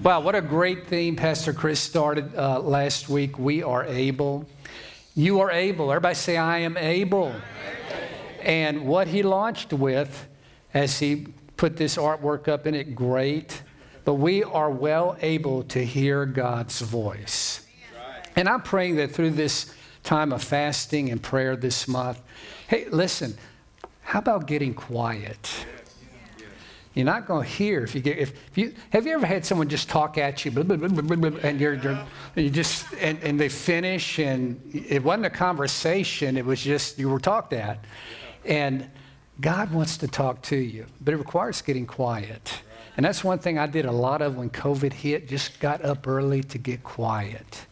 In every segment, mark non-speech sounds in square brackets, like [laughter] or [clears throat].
Wow, what a great theme Pastor Chris started uh, last week. We are able. You are able. Everybody say, I am able. And what he launched with, as he put this artwork up in it, great. But we are well able to hear God's voice. And I'm praying that through this time of fasting and prayer this month, hey, listen, how about getting quiet? You're not going to hear if you get. If, if, you have you ever had someone just talk at you, blah, blah, blah, and you're, you're you just and, and they finish and it wasn't a conversation. It was just you were talked at, and God wants to talk to you, but it requires getting quiet. And that's one thing I did a lot of when COVID hit. Just got up early to get quiet.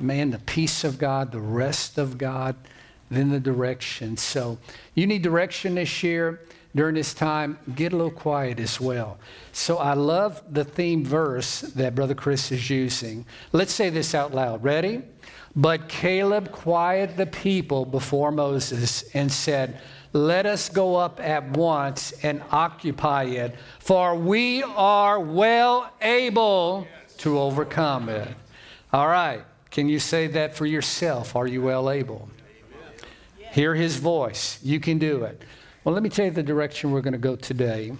Man, the peace of God, the rest of God, then the direction. So you need direction this year during this time, get a little quiet as well. So I love the theme verse that Brother Chris is using. Let's say this out loud. Ready? But Caleb quieted the people before Moses and said, Let us go up at once and occupy it, for we are well able to overcome it. All right. Can you say that for yourself? Are you well able? Hear his voice. You can do it. Well, let me tell you the direction we're going to go today.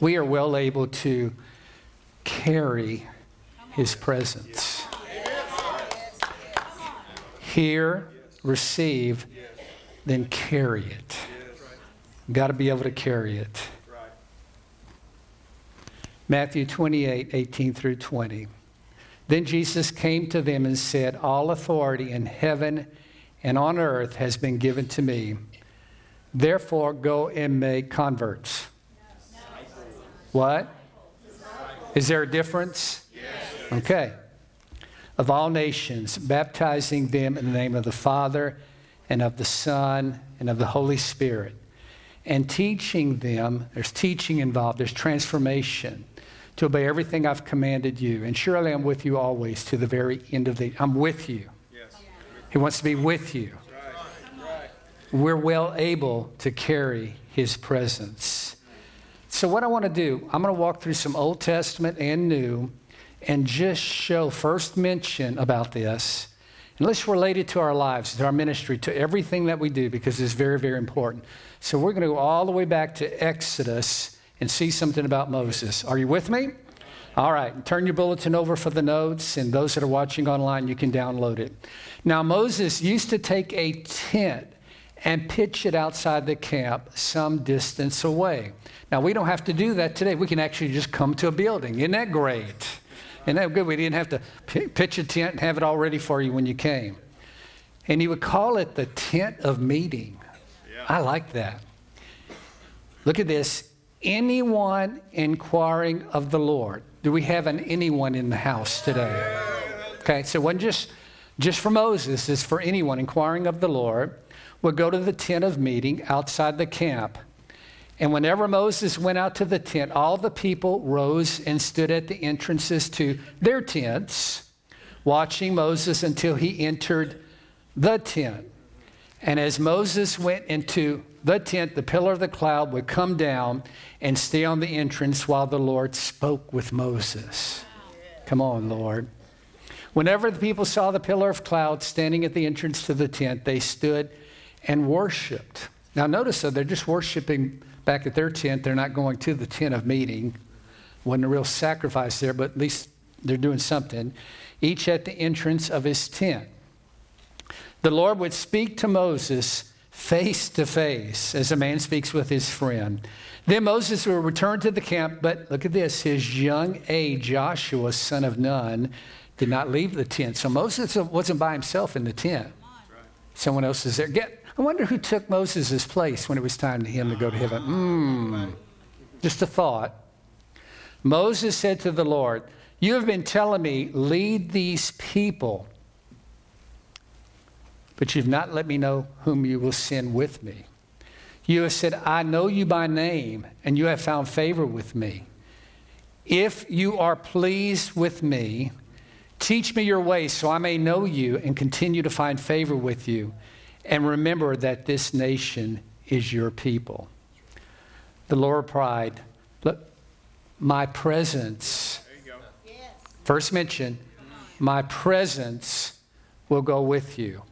We are well able to carry his presence. Hear, receive, then carry it. Got to be able to carry it. Matthew 28 18 through 20. Then Jesus came to them and said, All authority in heaven and on earth has been given to me. Therefore, go and make converts. What? Is there a difference? Okay. Of all nations, baptizing them in the name of the Father and of the Son and of the Holy Spirit, and teaching them, there's teaching involved, there's transformation to obey everything I've commanded you. And surely I'm with you always to the very end of the I'm with you. He wants to be with you we're well able to carry his presence. So, what I want to do, I'm going to walk through some Old Testament and New and just show first mention about this. And let's relate it to our lives, to our ministry, to everything that we do, because it's very, very important. So, we're going to go all the way back to Exodus and see something about Moses. Are you with me? All right, turn your bulletin over for the notes, and those that are watching online, you can download it. Now, Moses used to take a tent and pitch it outside the camp some distance away. Now, we don't have to do that today. We can actually just come to a building. Isn't that great? Isn't that good? We didn't have to pitch a tent and have it all ready for you when you came. And he would call it the tent of meeting. Yeah. I like that. Look at this. Anyone inquiring of the Lord. Do we have an anyone in the house today? Okay, so it wasn't just, just for Moses, it's for anyone inquiring of the Lord would go to the tent of meeting outside the camp. And whenever Moses went out to the tent, all the people rose and stood at the entrances to their tents, watching Moses until he entered the tent. And as Moses went into the tent, the pillar of the cloud would come down and stay on the entrance while the Lord spoke with Moses. Come on, Lord. Whenever the people saw the pillar of cloud standing at the entrance to the tent, they stood and worshiped. Now, notice though, they're just worshiping back at their tent. They're not going to the tent of meeting. Wasn't a real sacrifice there, but at least they're doing something. Each at the entrance of his tent. The Lord would speak to Moses face to face as a man speaks with his friend. Then Moses would return to the camp, but look at this his young aide, Joshua, son of Nun, did not leave the tent. So Moses wasn't by himself in the tent. Someone else is there. Get, I wonder who took Moses' place when it was time for him to go to heaven. Hmm. Just a thought. Moses said to the Lord, You have been telling me, lead these people, but you've not let me know whom you will send with me. You have said, I know you by name, and you have found favor with me. If you are pleased with me, teach me your ways so I may know you and continue to find favor with you. And remember that this nation is your people. The Lord replied, Look, my presence First mention, my presence will go with you.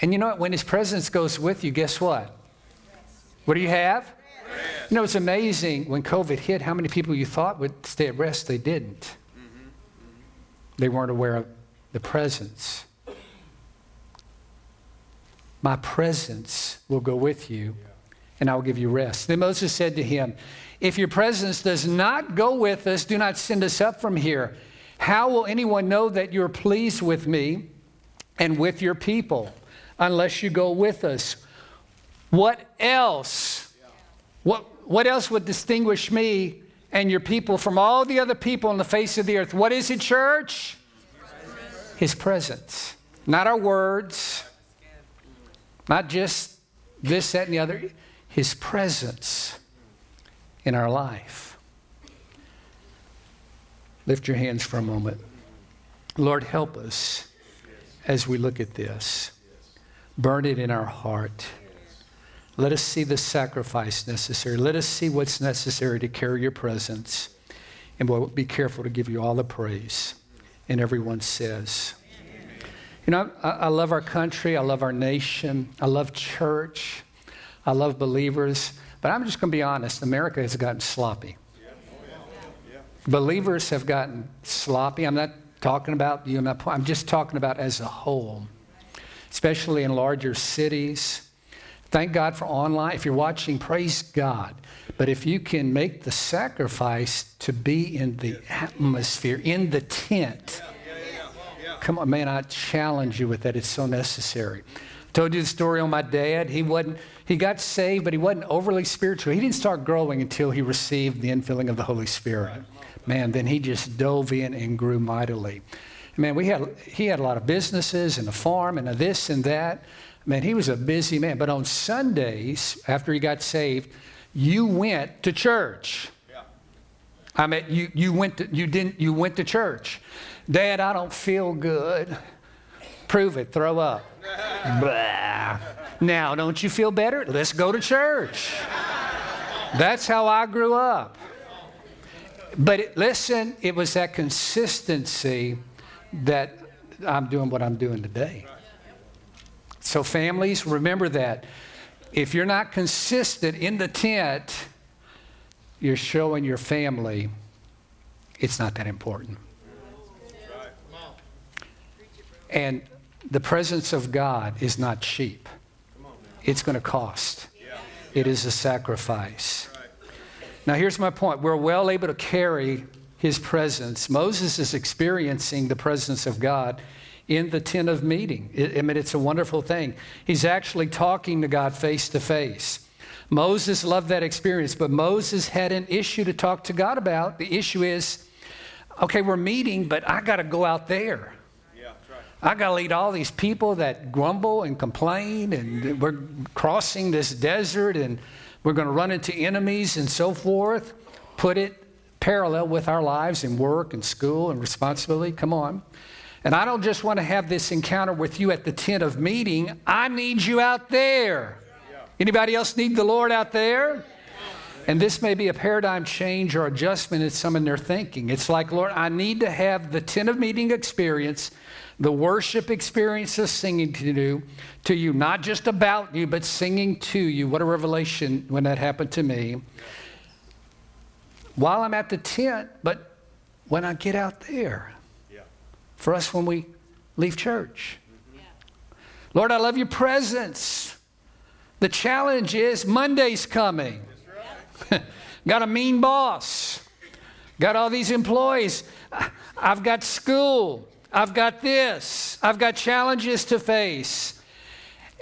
And you know what? When his presence goes with you, guess what? What do you have? You know, it's amazing when COVID hit how many people you thought would stay at rest, they didn't. They weren't aware of the presence. My presence will go with you, and I will give you rest. Then Moses said to him, If your presence does not go with us, do not send us up from here. How will anyone know that you're pleased with me and with your people unless you go with us? What else? What, what else would distinguish me and your people from all the other people on the face of the earth? What is it, church? His presence. Not our words, not just this, that, and the other. His presence in our life. Lift your hands for a moment. Lord, help us as we look at this. Burn it in our heart. Let us see the sacrifice necessary. Let us see what's necessary to carry your presence. And we'll be careful to give you all the praise. And everyone says, You know, I, I love our country. I love our nation. I love church. I love believers. But I'm just going to be honest America has gotten sloppy. Believers have gotten sloppy. I'm not talking about you, I'm just talking about as a whole, especially in larger cities Thank God for online. If you're watching, praise God. But if you can make the sacrifice to be in the atmosphere, in the tent, come on, man, I challenge you with that. It's so necessary. I told you the story on my dad. He wasn't, he got saved, but he wasn't overly spiritual. He didn't start growing until he received the infilling of the Holy Spirit. Man, then he just dove in and grew mightily. Man, we had, he had a lot of businesses and a farm and a this and that. Man, he was a busy man. But on Sundays, after he got saved, you went to church. Yeah. I mean, you, you, went to, you, didn't, you went to church. Dad, I don't feel good. Prove it, throw up. now, don't you feel better? Let's go to church. That's how I grew up. But it, listen, it was that consistency that I'm doing what I'm doing today. So, families, remember that. If you're not consistent in the tent, you're showing your family it's not that important. And the presence of God is not cheap, it's going to cost. It is a sacrifice. Now, here's my point we're well able to carry his presence. Moses is experiencing the presence of God in the tent of meeting. I mean, it's a wonderful thing. He's actually talking to God face to face. Moses loved that experience, but Moses had an issue to talk to God about. The issue is okay, we're meeting, but I got to go out there. I got to lead all these people that grumble and complain, and we're crossing this desert, and we're going to run into enemies and so forth. Put it parallel with our lives and work and school and responsibility. Come on. And I don't just want to have this encounter with you at the tent of meeting. I need you out there. Anybody else need the Lord out there? And this may be a paradigm change or adjustment in some in their thinking. It's like, Lord, I need to have the tent of meeting experience, the worship experience of singing to you, to you, not just about you, but singing to you. What a revelation when that happened to me. While I'm at the tent, but when I get out there, for us when we leave church. Lord, I love your presence. The challenge is Monday's coming. Right. [laughs] got a mean boss. Got all these employees. I've got school. I've got this. I've got challenges to face.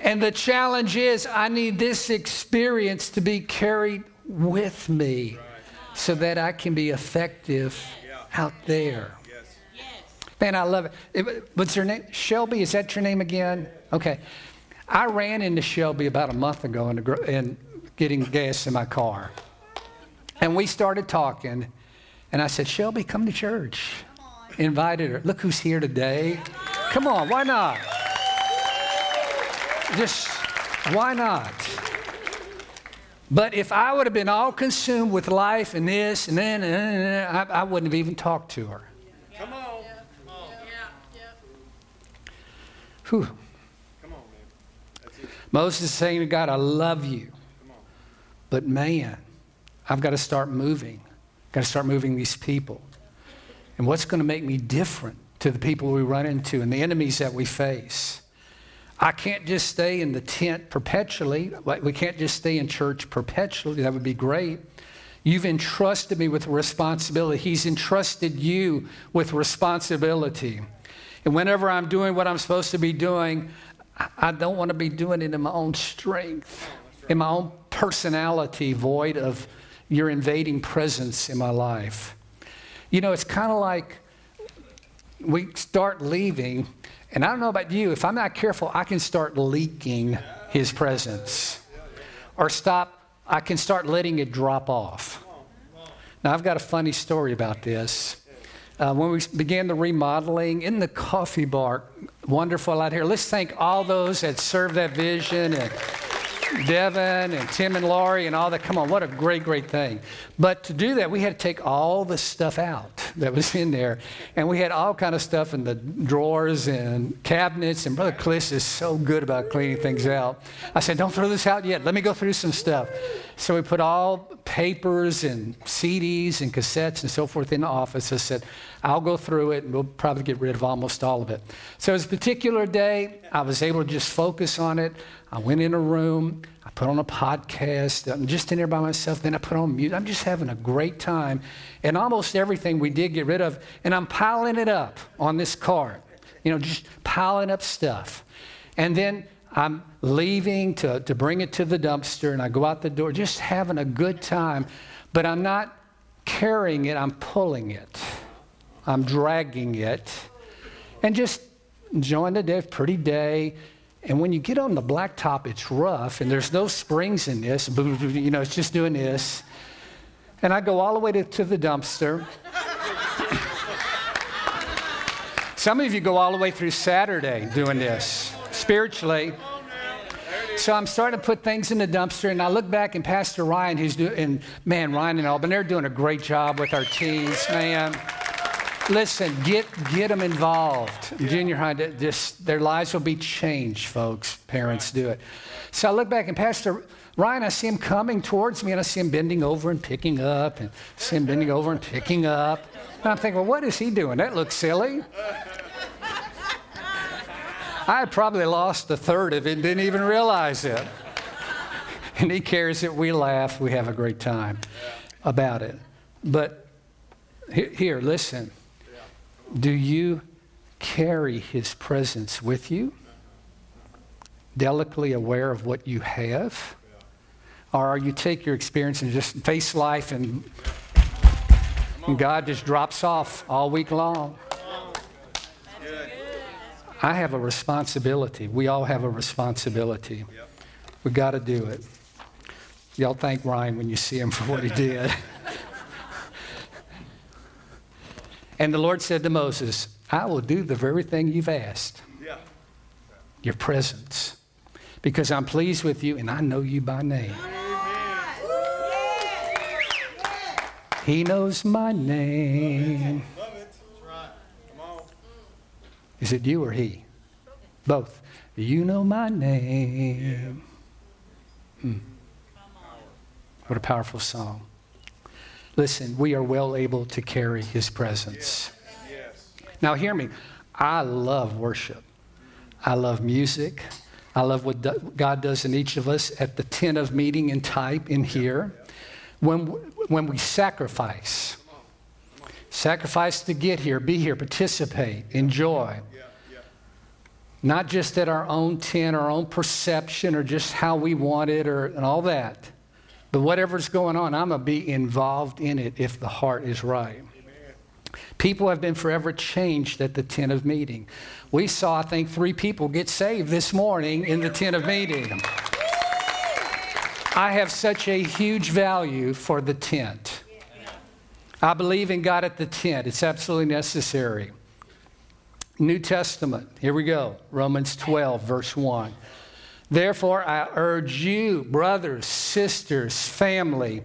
And the challenge is I need this experience to be carried with me so that I can be effective out there. Man, I love it. What's her name? Shelby, is that your name again? Okay. I ran into Shelby about a month ago and in getting gas in my car. And we started talking. And I said, Shelby, come to church invited her. Look who's here today. Come on, why not? Just why not? But if I would have been all consumed with life and this and then, and then I, I, wouldn't have even talked to her. Come on. Yeah. Come on. Yeah. Yeah. Whew. Come on, man. Moses is saying to God, I love you. But man, I've got to start moving. I've got to start moving these people. And what's going to make me different to the people we run into and the enemies that we face? I can't just stay in the tent perpetually. Like We can't just stay in church perpetually. That would be great. You've entrusted me with responsibility. He's entrusted you with responsibility. And whenever I'm doing what I'm supposed to be doing, I don't want to be doing it in my own strength, in my own personality, void of your invading presence in my life. You know, it's kind of like we start leaving, and I don't know about you, if I'm not careful, I can start leaking his presence. Or stop, I can start letting it drop off. Now, I've got a funny story about this. Uh, when we began the remodeling in the coffee bar, wonderful out here. Let's thank all those that served that vision and Devin and Tim and Laurie and all that. Come on, what a great, great thing. But to do that, we had to take all the stuff out that was in there. And we had all kind of stuff in the drawers and cabinets. And Brother Cliss is so good about cleaning things out. I said, don't throw this out yet. Let me go through some stuff. So we put all papers and CDs and cassettes and so forth in the office. I said, I'll go through it and we'll probably get rid of almost all of it. So a particular day. I was able to just focus on it. I went in a room, I put on a podcast, I'm just in there by myself, then I put on music. I'm just having a great time. And almost everything we did get rid of, and I'm piling it up on this cart, you know, just piling up stuff. And then I'm leaving to, to bring it to the dumpster, and I go out the door, just having a good time. But I'm not carrying it, I'm pulling it, I'm dragging it, and just enjoying the day, pretty day and when you get on the blacktop, it's rough, and there's no springs in this. [laughs] You know, it's just doing this. And I go all the way to, to the dumpster. [laughs] Some of you go all the way through Saturday doing this spiritually. So I'm starting to put things in the dumpster, and I look back and Pastor Ryan, who's doing, and man, Ryan and Alban, they're doing a great job with our teens, man. Listen, get get them involved. Junior high, just their lives will be changed, folks. Parents do it. So I look back and Pastor Ryan, I see him coming towards me, and I see him bending over and picking up, and see him bending over and picking up. And I'm thinking, well, what is he doing? That looks silly. I probably lost a third of it and didn't even realize it. And he carries it. We laugh. We have a great time about it. But here, listen. Do you carry his presence with you? Delicately aware of what you have? Or are you take your experience and just face life and, and God just drops off all week long? I have a responsibility. We all have a responsibility. We got to do it. Y'all thank Ryan when you see him for what he did. [laughs] And the Lord said to Moses, I will do the very thing you've asked yeah. your presence. Because I'm pleased with you and I know you by name. He knows my name. Is it you or he? Both. You know my name. Hmm. What a powerful song. Listen, we are well able to carry his presence. Now, hear me. I love worship. I love music. I love what God does in each of us at the tent of meeting and type in here. When, when we sacrifice, sacrifice to get here, be here, participate, enjoy. Not just at our own tent, our own perception, or just how we want it, or and all that. But whatever's going on, I'm going to be involved in it if the heart is right. People have been forever changed at the tent of meeting. We saw, I think, three people get saved this morning in the tent of meeting. I have such a huge value for the tent. I believe in God at the tent, it's absolutely necessary. New Testament, here we go Romans 12, verse 1. Therefore, I urge you, brothers, sisters, family,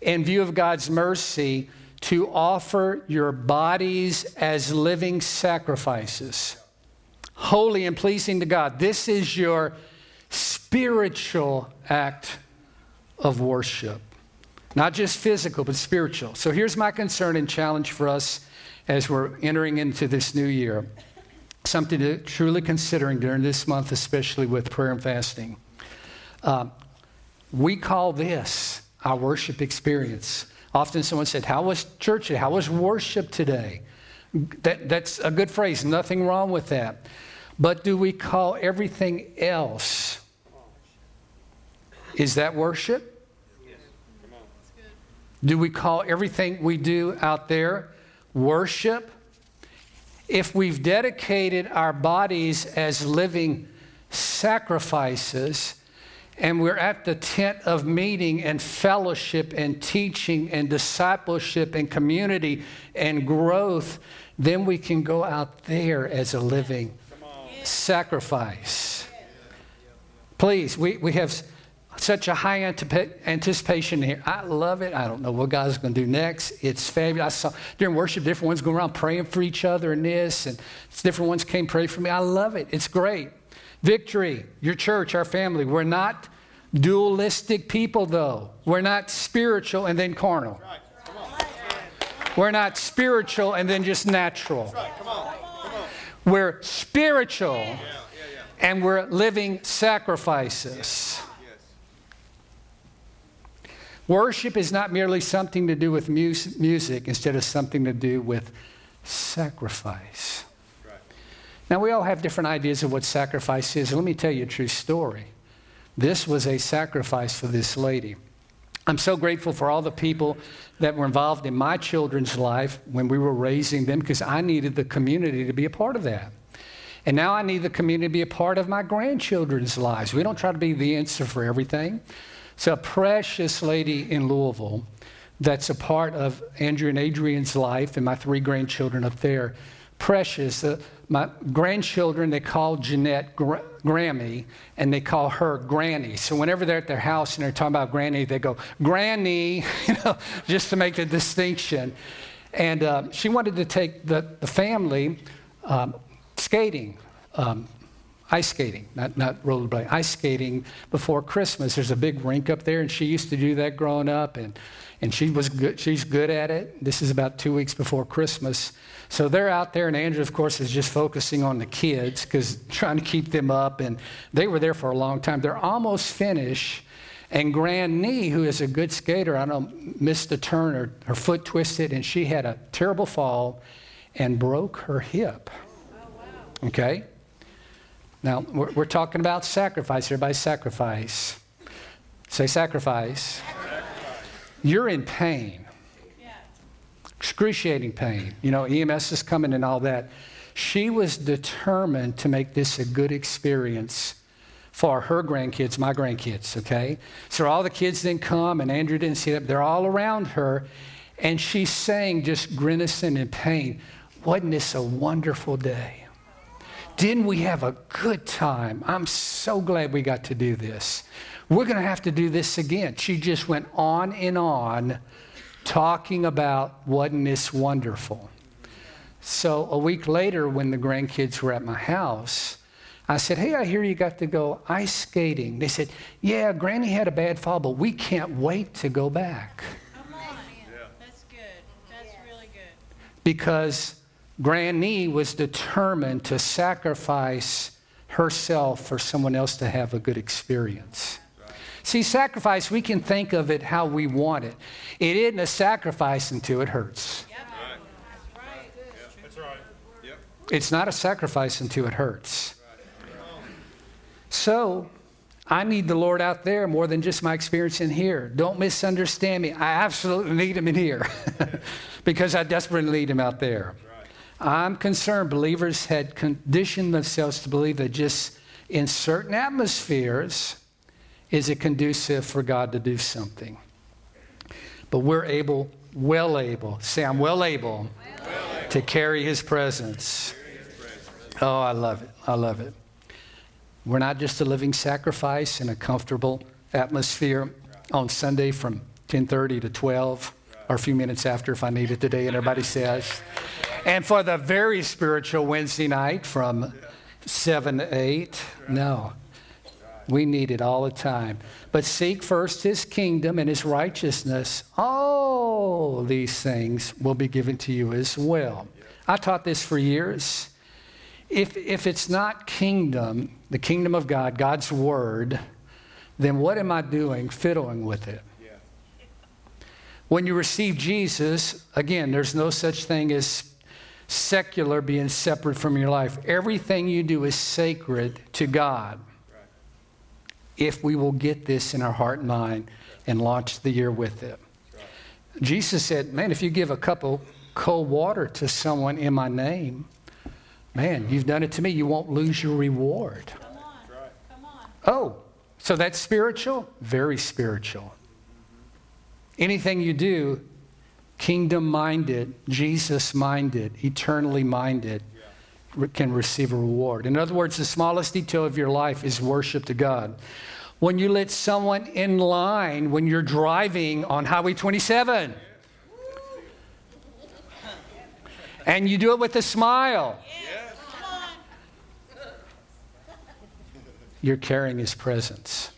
in view of God's mercy, to offer your bodies as living sacrifices, holy and pleasing to God. This is your spiritual act of worship. Not just physical, but spiritual. So here's my concern and challenge for us as we're entering into this new year. Something to truly considering during this month, especially with prayer and fasting. Um, we call this our worship experience. Often someone said, How was church today? How was worship today? That, that's a good phrase, nothing wrong with that. But do we call everything else? Is that worship? Do we call everything we do out there worship? If we've dedicated our bodies as living sacrifices, and we're at the tent of meeting and fellowship and teaching and discipleship and community and growth, then we can go out there as a living sacrifice. Please, we, we have such a high anticipation here. I love it. I don't know what God's going to do next. It's fabulous. I saw during worship, different ones going around praying for each other and this, and different ones came pray for me. I love it. It's great. Victory, your church, our family. We're not dualistic people, though. We're not spiritual and then carnal. We're not spiritual and then just natural. We're spiritual and we're living sacrifices. Worship is not merely something to do with music instead of something to do with sacrifice. Now, we all have different ideas of what sacrifice is. Let me tell you a true story. This was a sacrifice for this lady. I'm so grateful for all the people that were involved in my children's life when we were raising them because I needed the community to be a part of that. And now I need the community to be a part of my grandchildren's lives. We don't try to be the answer for everything. So, a precious lady in Louisville that's a part of Andrew and Adrian's life and my three grandchildren up there. Precious. Uh, my grandchildren, they call Jeanette Gra- Grammy and they call her Granny. So whenever they're at their house and they're talking about Granny, they go, Granny, [laughs] you know, just to make the distinction. And uh, she wanted to take the, the family um, skating. Um, ice skating, not, not rollerblade, ice skating before Christmas. There's a big rink up there, and she used to do that growing up, and, and she was good, she's good at it. This is about two weeks before Christmas. So they're out there, and Andrew, of course, is just focusing on the kids because trying to keep them up, and they were there for a long time. They're almost finished. And Granny, who is a good skater, I know, missed a turn, or her foot twisted, and she had a terrible fall and broke her hip. Oh, wow. Okay? Now, we're, we're talking about sacrifice. Everybody sacrifice. Say sacrifice. sacrifice. You're in pain. Excruciating pain. You know, EMS is coming and all that. She was determined to make this a good experience for her grandkids, my grandkids, okay? So all the kids didn't come, and Andrew didn't see them. They're all around her, and she's saying, just grimacing in pain, Wasn't this a wonderful day? Didn't we have a good time? I'm so glad we got to do this. We're going to have to do this again. She just went on and on talking about wasn't this wonderful. So a week later, when the grandkids were at my house, I said, Hey, I hear you got to go ice skating. They said, Yeah, Granny had a bad fall, but we can't wait to go back. Come on. Yeah. That's good. That's really good. Because Granny was determined to sacrifice herself for someone else to have a good experience. See, sacrifice, we can think of it how we want it. It isn't a sacrifice until it hurts. It's not a sacrifice until it hurts. So, I need the Lord out there more than just my experience in here. Don't misunderstand me. I absolutely need Him in here [laughs] because I desperately need Him out there. I'm concerned believers had conditioned themselves to believe that just in certain atmospheres is it conducive for God to do something. But we're able, well able, say, I'm well able, to carry his presence. Oh, I love it. I love it. We're not just a living sacrifice in a comfortable atmosphere on Sunday from 10:30 to 12 or a few minutes after if I need it today and everybody says and for the very spiritual Wednesday night from seven to eight. No. We need it all the time. But seek first his kingdom and his righteousness. All these things will be given to you as well. I taught this for years. If, if it's not kingdom, the kingdom of God, God's word, then what am I doing fiddling with it? When you receive Jesus, again, there's no such thing as secular being separate from your life. Everything you do is sacred to God. If we will get this in our heart and mind and launch the year with it. Jesus said, Man, if you give a cup of cold water to someone in my name, man, you've done it to me. You won't lose your reward. Come on. Come on. Oh, so that's spiritual? Very spiritual. Anything you do, kingdom minded, Jesus minded, eternally minded, can receive a reward. In other words, the smallest detail of your life is worship to God. When you let someone in line when you're driving on Highway 27, and you do it with a smile, you're carrying his presence.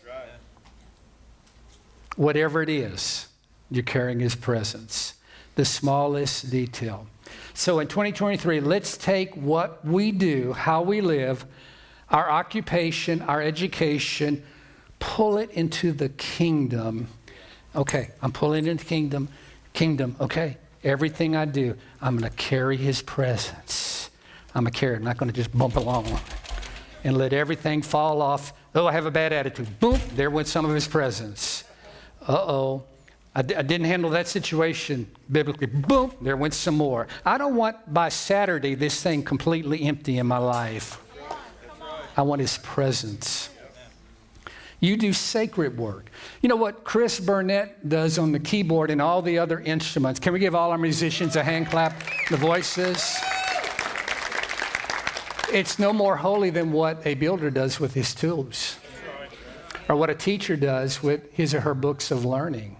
Whatever it is, you're carrying his presence. The smallest detail. So in 2023, let's take what we do, how we live, our occupation, our education, pull it into the kingdom. Okay, I'm pulling into kingdom. Kingdom, okay. Everything I do, I'm going to carry his presence. I'm to carry. I'm not going to just bump along and let everything fall off. Oh, I have a bad attitude. Boom, there went some of his presence. Uh oh. I d- I didn't handle that situation biblically. Boom, there went some more. I don't want by Saturday this thing completely empty in my life. I want his presence. You do sacred work. You know what Chris Burnett does on the keyboard and all the other instruments? Can we give all our musicians a hand clap? The voices. It's no more holy than what a builder does with his tools, or what a teacher does with his or her books of learning,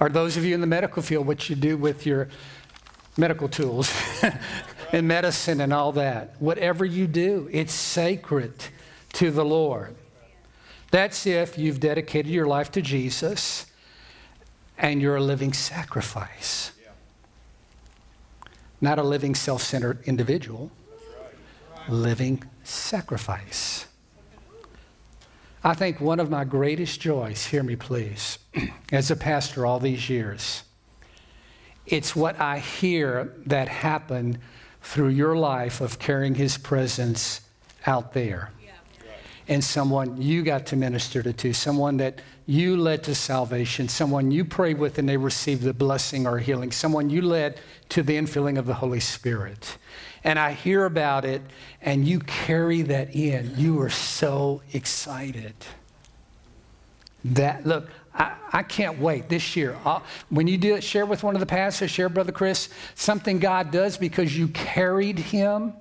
or those of you in the medical field, what you do with your medical tools [laughs] and medicine and all that. Whatever you do, it's sacred to the Lord. That's if you've dedicated your life to Jesus and you're a living sacrifice, not a living self centered individual, living sacrifice. I think one of my greatest joys, hear me please, [clears throat] as a pastor all these years, it's what I hear that happened through your life of carrying his presence out there. And someone you got to minister to, to, someone that you led to salvation, someone you prayed with and they received the blessing or healing, someone you led to the infilling of the Holy Spirit. And I hear about it and you carry that in. You are so excited. That, look, I, I can't wait this year. I'll, when you do it, share with one of the pastors, share, Brother Chris, something God does because you carried him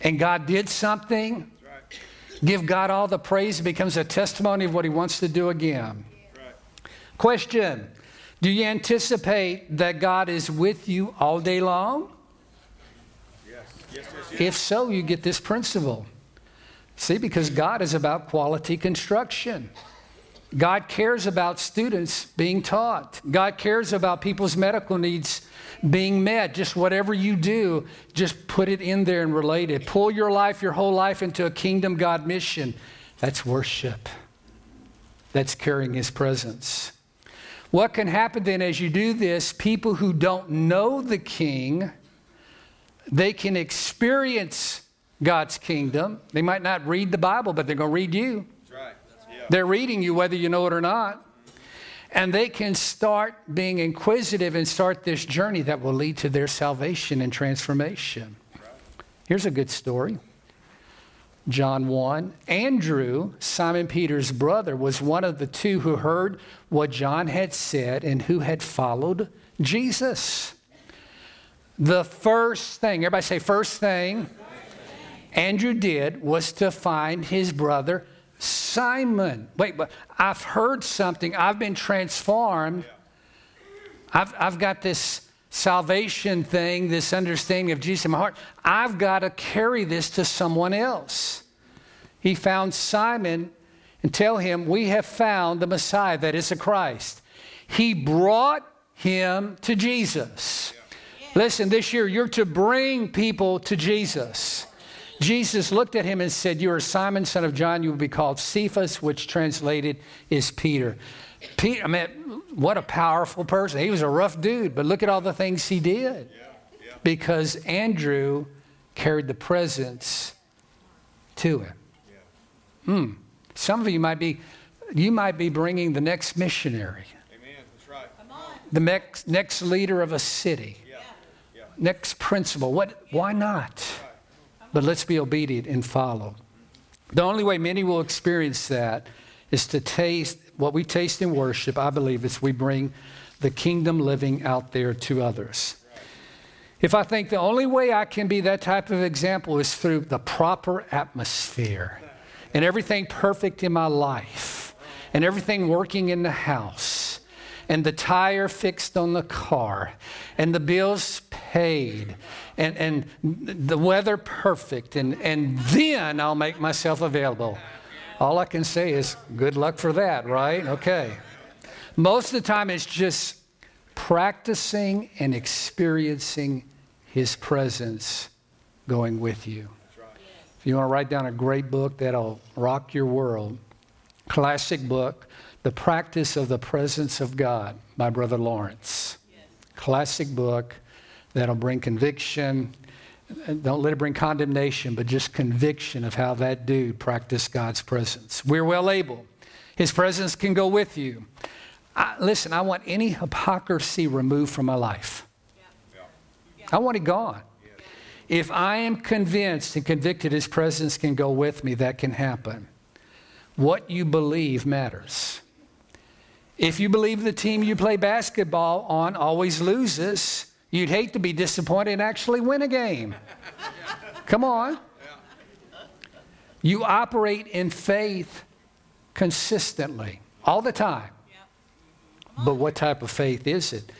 and God did something Give God all the praise. It becomes a testimony of what He wants to do again. Right. Question Do you anticipate that God is with you all day long? Yes. Yes, yes, if so, you get this principle. See, because God is about quality construction. God cares about students being taught. God cares about people's medical needs being met. Just whatever you do, just put it in there and relate it. Pull your life, your whole life into a kingdom God mission. That's worship. That's carrying his presence. What can happen then as you do this? People who don't know the king, they can experience God's kingdom. They might not read the Bible, but they're going to read you. Right. Yeah. They're reading you whether you know it or not. And they can start being inquisitive and start this journey that will lead to their salvation and transformation. Here's a good story. John 1. Andrew, Simon Peter's brother, was one of the two who heard what John had said and who had followed Jesus. The first thing, everybody say, first thing Andrew did was to find his brother Simon, wait, but I've heard something. I've been transformed. I've, I've got this salvation thing, this understanding of Jesus in my heart, I've got to carry this to someone else. He found Simon and tell him, We have found the Messiah, that is the Christ. He brought him to Jesus. Listen, this year you're to bring people to Jesus. Jesus looked at him and said, You are Simon, son of John. You will be called Cephas, which translated is Peter. Peter, I mean, what a powerful person. He was a rough dude, but look at all the things he did. Yeah, yeah. Because Andrew carried the presence to him. Yeah. Hmm. Some of you might be, you might be bringing the next missionary. Amen. That's right. Come on. The next, next leader of a city. Yeah. Yeah. Next principal. What, why not? But let's be obedient and follow. The only way many will experience that is to taste what we taste in worship, I believe, is we bring the kingdom living out there to others. If I think the only way I can be that type of example is through the proper atmosphere and everything perfect in my life and everything working in the house and the tire fixed on the car and the bills paid and, and the weather perfect and, and then I'll make myself available. All I can say is good luck for that, right? Okay. Most of the time, it's just practicing and experiencing His presence going with you. If you want to write down a great book that'll rock your world, classic book, The Practice of the Presence of God by Brother Lawrence. Classic book that'll bring conviction, don't let it bring condemnation, but just conviction of how that dude practiced God's presence. We're well able. His presence can go with you. I, listen, I want any hypocrisy removed from my life. I want it gone. If I am convinced and convicted His presence can go with me, that can happen. What you believe matters. If you believe the team you play basketball on always loses, You'd hate to be disappointed and actually win a game. Come on. You operate in faith consistently, all the time. But what type of faith is it?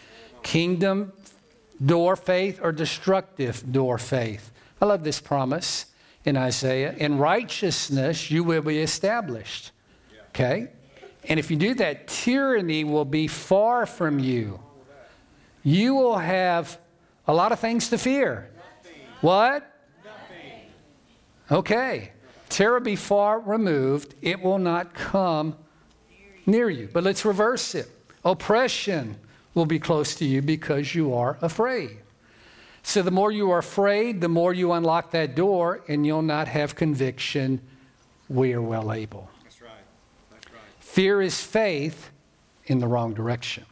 Kingdom door faith or destructive door faith? I love this promise in Isaiah. In righteousness, you will be established. Okay? And if you do that, tyranny will be far from you you will have a lot of things to fear. Nothing. What? Nothing. Okay. Terror be far removed, it will not come near you. But let's reverse it. Oppression will be close to you because you are afraid. So the more you are afraid, the more you unlock that door, and you'll not have conviction. We are well able. That's right. That's right. Fear is faith in the wrong direction.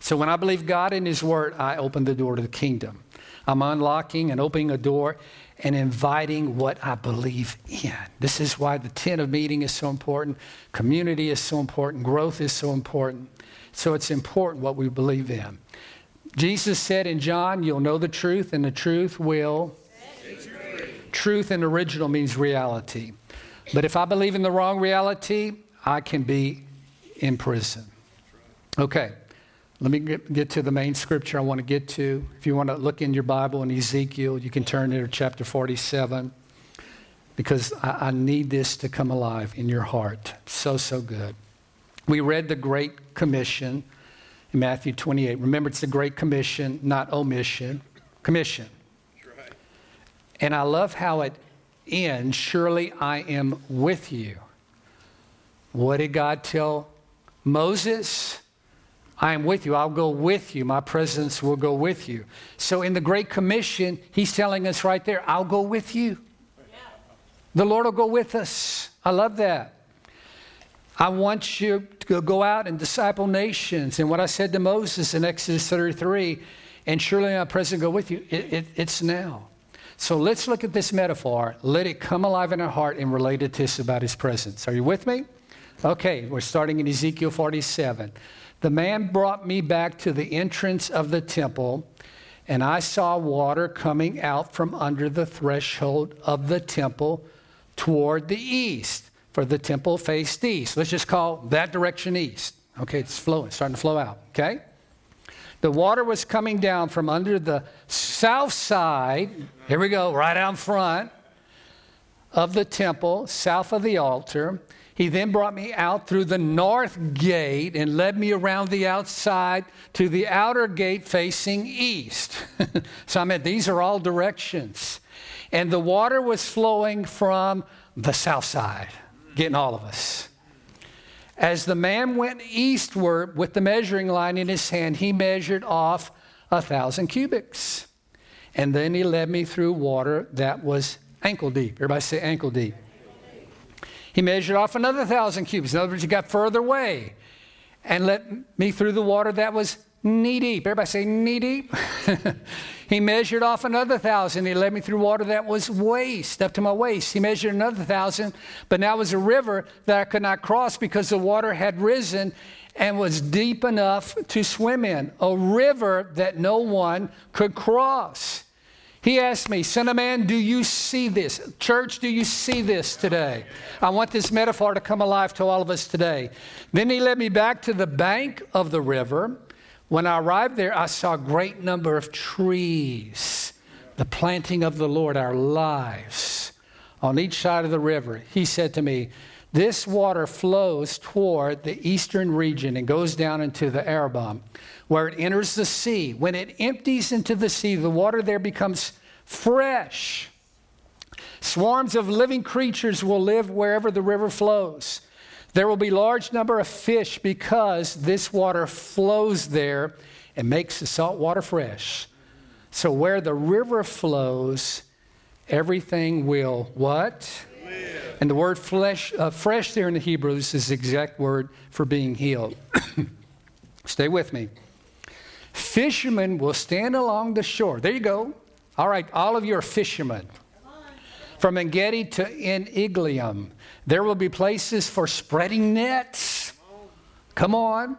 So when I believe God in His Word, I open the door to the kingdom. I'm unlocking and opening a door and inviting what I believe in. This is why the tent of meeting is so important, community is so important, growth is so important. So it's important what we believe in. Jesus said in John, You'll know the truth, and the truth will. Truth in original means reality. But if I believe in the wrong reality, I can be in prison. Okay. Let me get, get, to the main scripture I want to get to. If you want to look in your Bible in Ezekiel, you can turn to chapter 47 because I, I need this to come alive in your heart. So, so good. We read the Great Commission in Matthew 28. Remember, it's the Great Commission, not omission. Commission. Right. And I love how it ends Surely I am with you. What did God tell Moses? I am with you. I'll go with you. My presence will go with you. So in the Great Commission, he's telling us right there, I'll go with you. The Lord will go with us. I love that. I want you to go out and disciple nations. And what I said to Moses in Exodus 33, and surely my presence go with you, it, it, it's now. So let's look at this metaphor. Let it come alive in our heart and relate it to us about his presence. Are you with me? Okay, we're starting in Ezekiel 47. The man brought me back to the entrance of the temple, and I saw water coming out from under the threshold of the temple toward the east, for the temple faced east. Let's just call that direction east. Okay, it's flowing, starting to flow out. Okay? The water was coming down from under the south side. Here we go, right out front of the temple, south of the altar. He then brought me out through the north gate and led me around the outside to the outer gate facing east. [laughs] so I mean, these are all directions. And the water was flowing from the south side, getting all of us. As the man went eastward with the measuring line in his hand, he measured off a thousand cubits. And then he led me through water that was ankle deep. Everybody say ankle deep. He measured off another thousand cubits. In other words, he got further away and let me through the water that was knee deep. Everybody say knee deep. [laughs] he measured off another thousand. He led me through water that was waist, up to my waist. He measured another thousand, but now it was a river that I could not cross because the water had risen and was deep enough to swim in. A river that no one could cross. He asked me, Son of man, do you see this? Church, do you see this today? I want this metaphor to come alive to all of us today. Then he led me back to the bank of the river. When I arrived there, I saw a great number of trees, the planting of the Lord, our lives, on each side of the river. He said to me, This water flows toward the eastern region and goes down into the Arabah where it enters the sea. When it empties into the sea, the water there becomes fresh. Swarms of living creatures will live wherever the river flows. There will be large number of fish because this water flows there and makes the salt water fresh. So where the river flows, everything will what? Live. And the word flesh, uh, fresh there in the Hebrews is the exact word for being healed. [coughs] Stay with me. Fishermen will stand along the shore. There you go. All right, all of you are fishermen. From Engedi to Eneglaim, there will be places for spreading nets. Come on.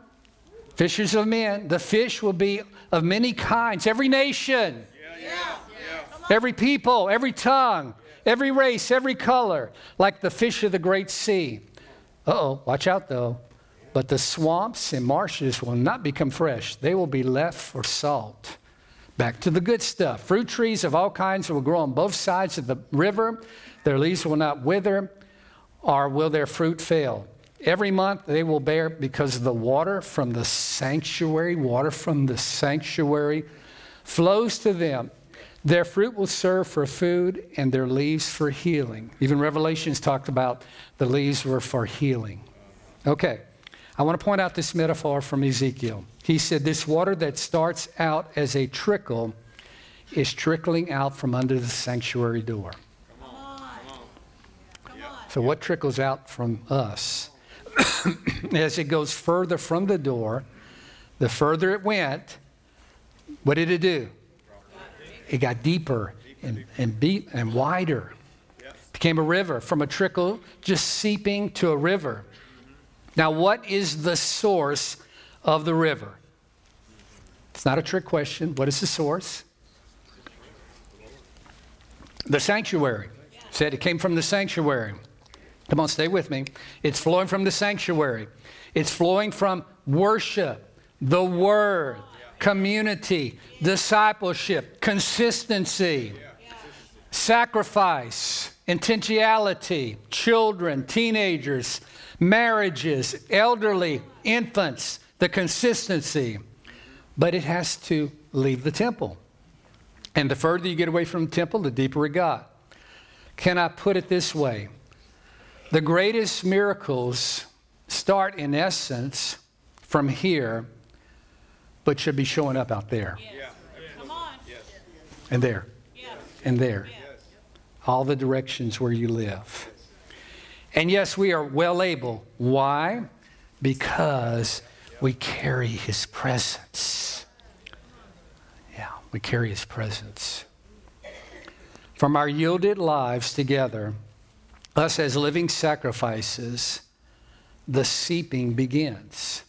Fishers of men. The fish will be of many kinds, every nation, yeah, yeah, yeah. every people, every tongue, every race, every color, like the fish of the great sea. Uh oh, watch out though. But the swamps and marshes will not become fresh, they will be left for salt. Back to the good stuff. Fruit trees of all kinds will grow on both sides of the river. Their leaves will not wither, or will their fruit fail. Every month they will bear because the water from the sanctuary, water from the sanctuary flows to them. Their fruit will serve for food and their leaves for healing. Even Revelations talked about the leaves were for healing. Okay. I want to point out this metaphor from Ezekiel. He said, This water that starts out as a trickle is trickling out from under the sanctuary door. Come on. Come on. So, what trickles out from us? [coughs] as it goes further from the door, the further it went, what did it do? It got deeper and, and, be, and wider. Became a river from a trickle just seeping to a river. Now, what is the source of the river? It's not a trick question. What is the source? The sanctuary. Said it came from the sanctuary. Come on, stay with me. It's flowing from the sanctuary. It's flowing from worship, the word, community, discipleship, consistency, sacrifice, intentionality, children, teenagers, marriages, elderly, infants, the consistency. But it has to leave the temple. And the further you get away from the temple, the deeper it got. Can I put it this way? The greatest miracles start, in essence, from here, but should be showing up out there. Yes. Come on. And there. Yes. And there. Yes. All the directions where you live. And yes, we are well able. Why? Because we carry his presence. Yeah, we carry his presence. From our yielded lives together, us as living sacrifices, the seeping begins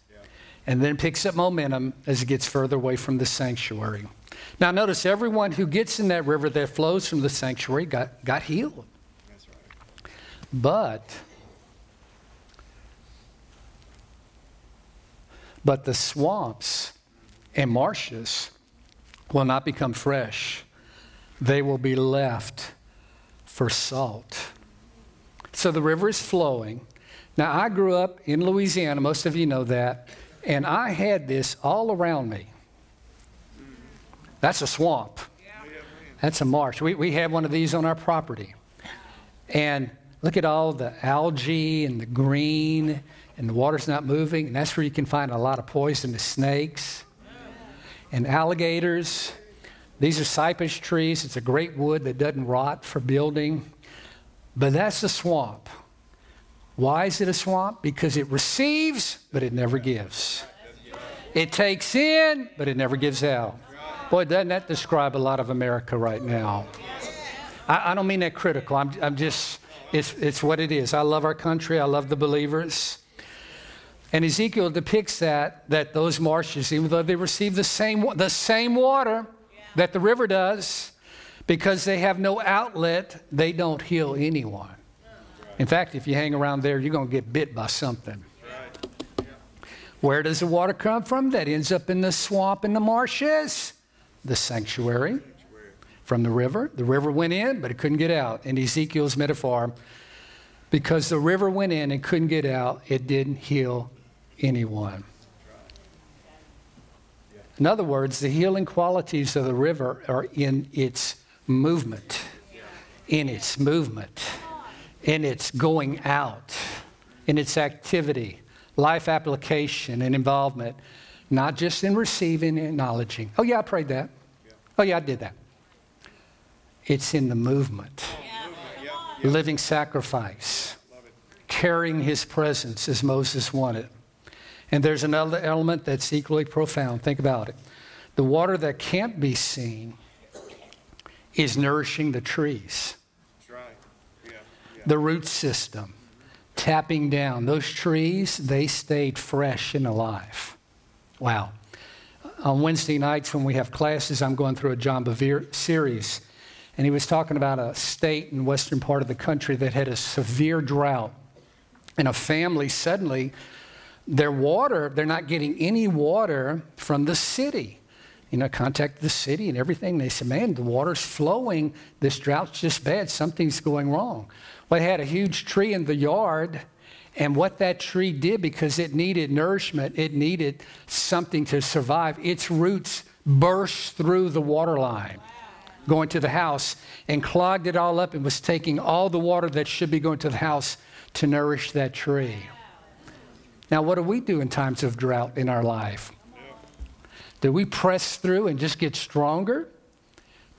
and then picks up momentum as it gets further away from the sanctuary. Now, notice everyone who gets in that river that flows from the sanctuary got, got healed. But, but the swamps and marshes will not become fresh, they will be left for salt. So the river is flowing. Now, I grew up in Louisiana, most of you know that, and I had this all around me. That's a swamp. That's a marsh. We, we have one of these on our property. And look at all the algae and the green, and the water's not moving. And that's where you can find a lot of poisonous snakes and alligators. These are cypress trees. It's a great wood that doesn't rot for building. But that's a swamp. Why is it a swamp? Because it receives, but it never gives. It takes in, but it never gives out. Boy, doesn't that describe a lot of America right now? I, I don't mean that critical. I'm, I'm just, it's, it's what it is. I love our country. I love the believers. And Ezekiel depicts that, that those marshes, even though they receive the same, the same water that the river does, because they have no outlet, they don't heal anyone. In fact, if you hang around there, you're going to get bit by something. Where does the water come from that ends up in the swamp and the marshes? The sanctuary from the river. The river went in, but it couldn't get out. In Ezekiel's metaphor, because the river went in and couldn't get out, it didn't heal anyone. In other words, the healing qualities of the river are in its movement, in its movement, in its going out, in its activity, life application, and involvement, not just in receiving and acknowledging. Oh, yeah, I prayed that. Oh, yeah, I did that. It's in the movement, living sacrifice, carrying his presence as Moses wanted. And there's another element that's equally profound. Think about it. The water that can't be seen is nourishing the trees. The root system, tapping down. Those trees, they stayed fresh and alive. Wow. On Wednesday nights when we have classes, I'm going through a John Bevere series. And he was talking about a state in western part of the country that had a severe drought. And a family suddenly their water, they're not getting any water from the city. You know, contact the city and everything. They said, man, the water's flowing. This drought's just bad. Something's going wrong. Well, they had a huge tree in the yard, and what that tree did, because it needed nourishment, it needed something to survive, its roots burst through the water line going to the house and clogged it all up and was taking all the water that should be going to the house to nourish that tree. Now, what do we do in times of drought in our life? Do we press through and just get stronger?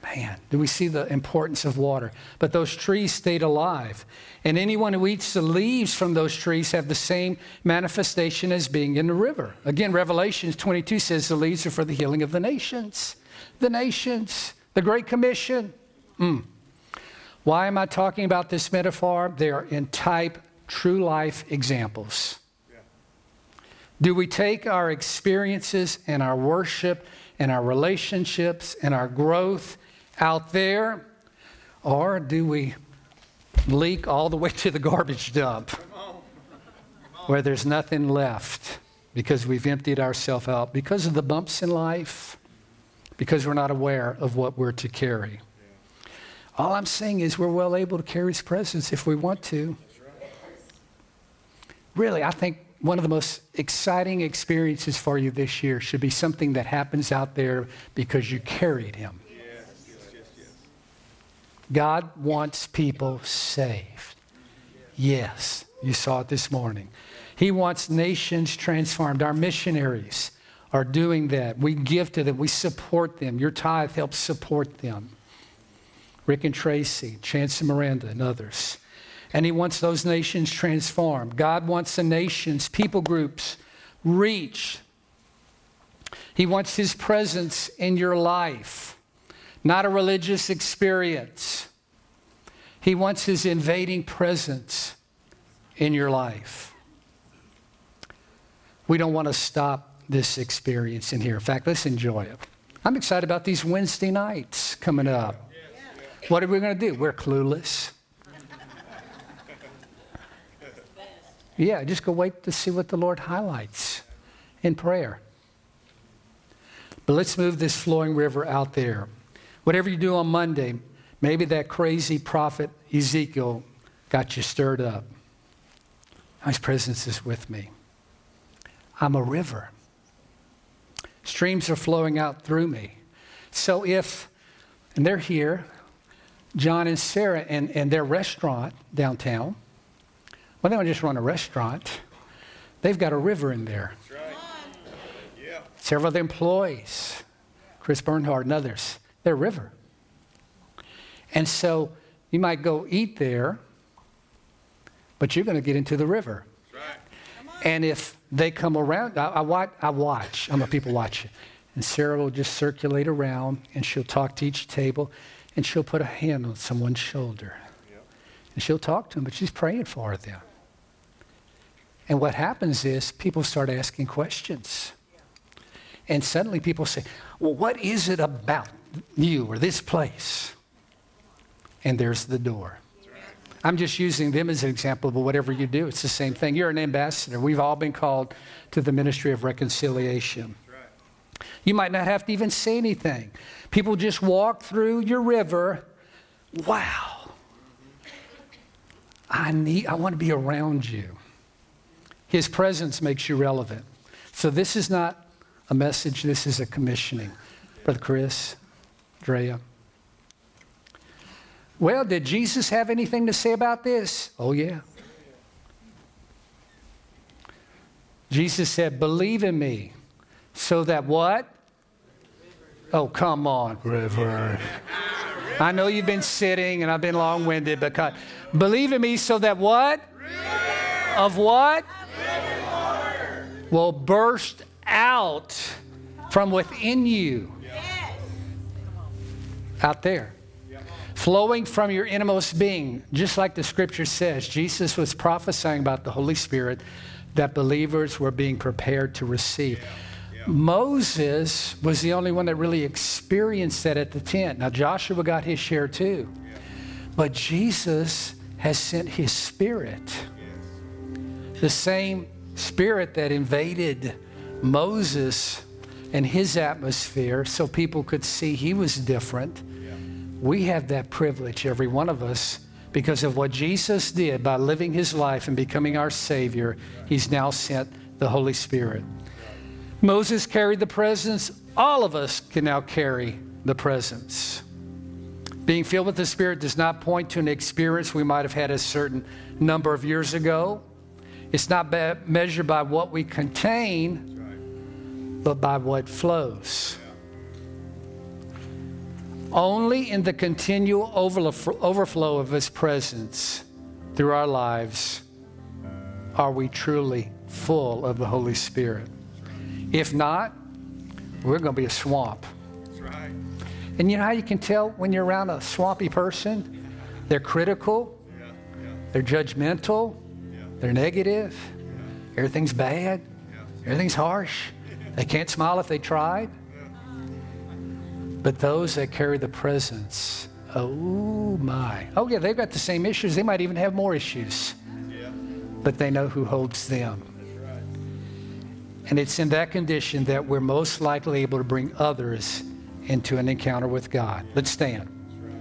Man, do we see the importance of water? But those trees stayed alive. And anyone who eats the leaves from those trees have the same manifestation as being in the river. Again, Revelation 22 says the leaves are for the healing of the nations. The nations, the Great Commission. Mm. Why am I talking about this metaphor? They are in type, true life examples. Do we take our experiences and our worship and our relationships and our growth out there, or do we leak all the way [laughs] to the garbage dump where there's nothing left because we've emptied ourselves out because of the bumps in life, because we're not aware of what we're to carry? All I'm saying is we're well able to carry His presence if we want to. Really, I think one of the most exciting experiences for you this year should be something that happens out there because you carried him. God wants people saved. Yes, you saw it this morning. He wants nations transformed. Our missionaries are doing that. We give to them, we support them. Your tithe helps support them. Rick and Tracy, Chance and Miranda, and others and he wants those nations transformed. God wants the nations, people groups, reach. He wants his presence in your life, not a religious experience. He wants his invading presence in your life. We don't want to stop this experience in here. In fact, let's enjoy it. I'm excited about these Wednesday nights coming up. What are we going to do? We're clueless. Yeah, just go wait to see what the Lord highlights in prayer. But let's move this flowing river out there. Whatever you do on Monday, maybe that crazy prophet Ezekiel got you stirred up. His presence is with me. I'm a river. Streams are flowing out through me. So if, and they're here, John and Sarah and, and their restaurant downtown, well, they don't just run a restaurant, they've got a river in there. Right. Yeah. Several of the employees, Chris Bernhard and others, they're river. And so you might go eat there, but you're going to get into the river. Right. And if they come around, I, I, watch, I watch, I'm a people watcher. And Sarah will just circulate around and she'll talk to each table and she'll put a hand on someone's shoulder. Yep. And she'll talk to them, but she's praying for them. And what happens is people start asking questions. And suddenly people say, Well, what is it about you or this place? And there's the door. I'm just using them as an example, but whatever you do, it's the same thing. You're an ambassador. We've all been called to the ministry of reconciliation. You might not have to even say anything. People just walk through your river. Wow. I need I want to be around you. His presence makes you relevant. So this is not a message, this is a commissioning. Brother Chris, Drea. Well, did Jesus have anything to say about this? Oh, yeah. Jesus said, Believe in me, so that what? Oh, come on, River. I know you've been sitting and I've been long winded, but believe in me so that what? Of what? Will burst out from within you. Out there flowing from your innermost being, just like the scripture says. Jesus was prophesying about the Holy Spirit that believers were being prepared to receive. Yeah, yeah. Moses was the only one that really experienced that at the tent. Now, Joshua got his share too. Yeah. But Jesus has sent his spirit. Yes. The same spirit that invaded Moses and his atmosphere so people could see he was different we have that privilege, every one of us, because of what Jesus did by living his life and becoming our Savior. He's now sent the Holy Spirit. Moses carried the presence. All of us can now carry the presence. Being filled with the Spirit does not point to an experience we might have had a certain number of years ago. It's not measured by what we contain, but by what flows. Only in the continual overflow of His presence through our lives are we truly full of the Holy Spirit. If not, we're going to be a swamp. Right. And you know how you can tell when you're around a swampy person? They're critical, yeah, yeah. they're judgmental, yeah. they're negative, everything's bad, everything's harsh. [laughs] They can't smile if they tried. But those that carry the presence, oh my. Oh, yeah, they've got the same issues. They might even have more issues. Yeah. But they know who holds them. Right. And it's in that condition that we're most likely able to bring others into an encounter with God. Let's stand.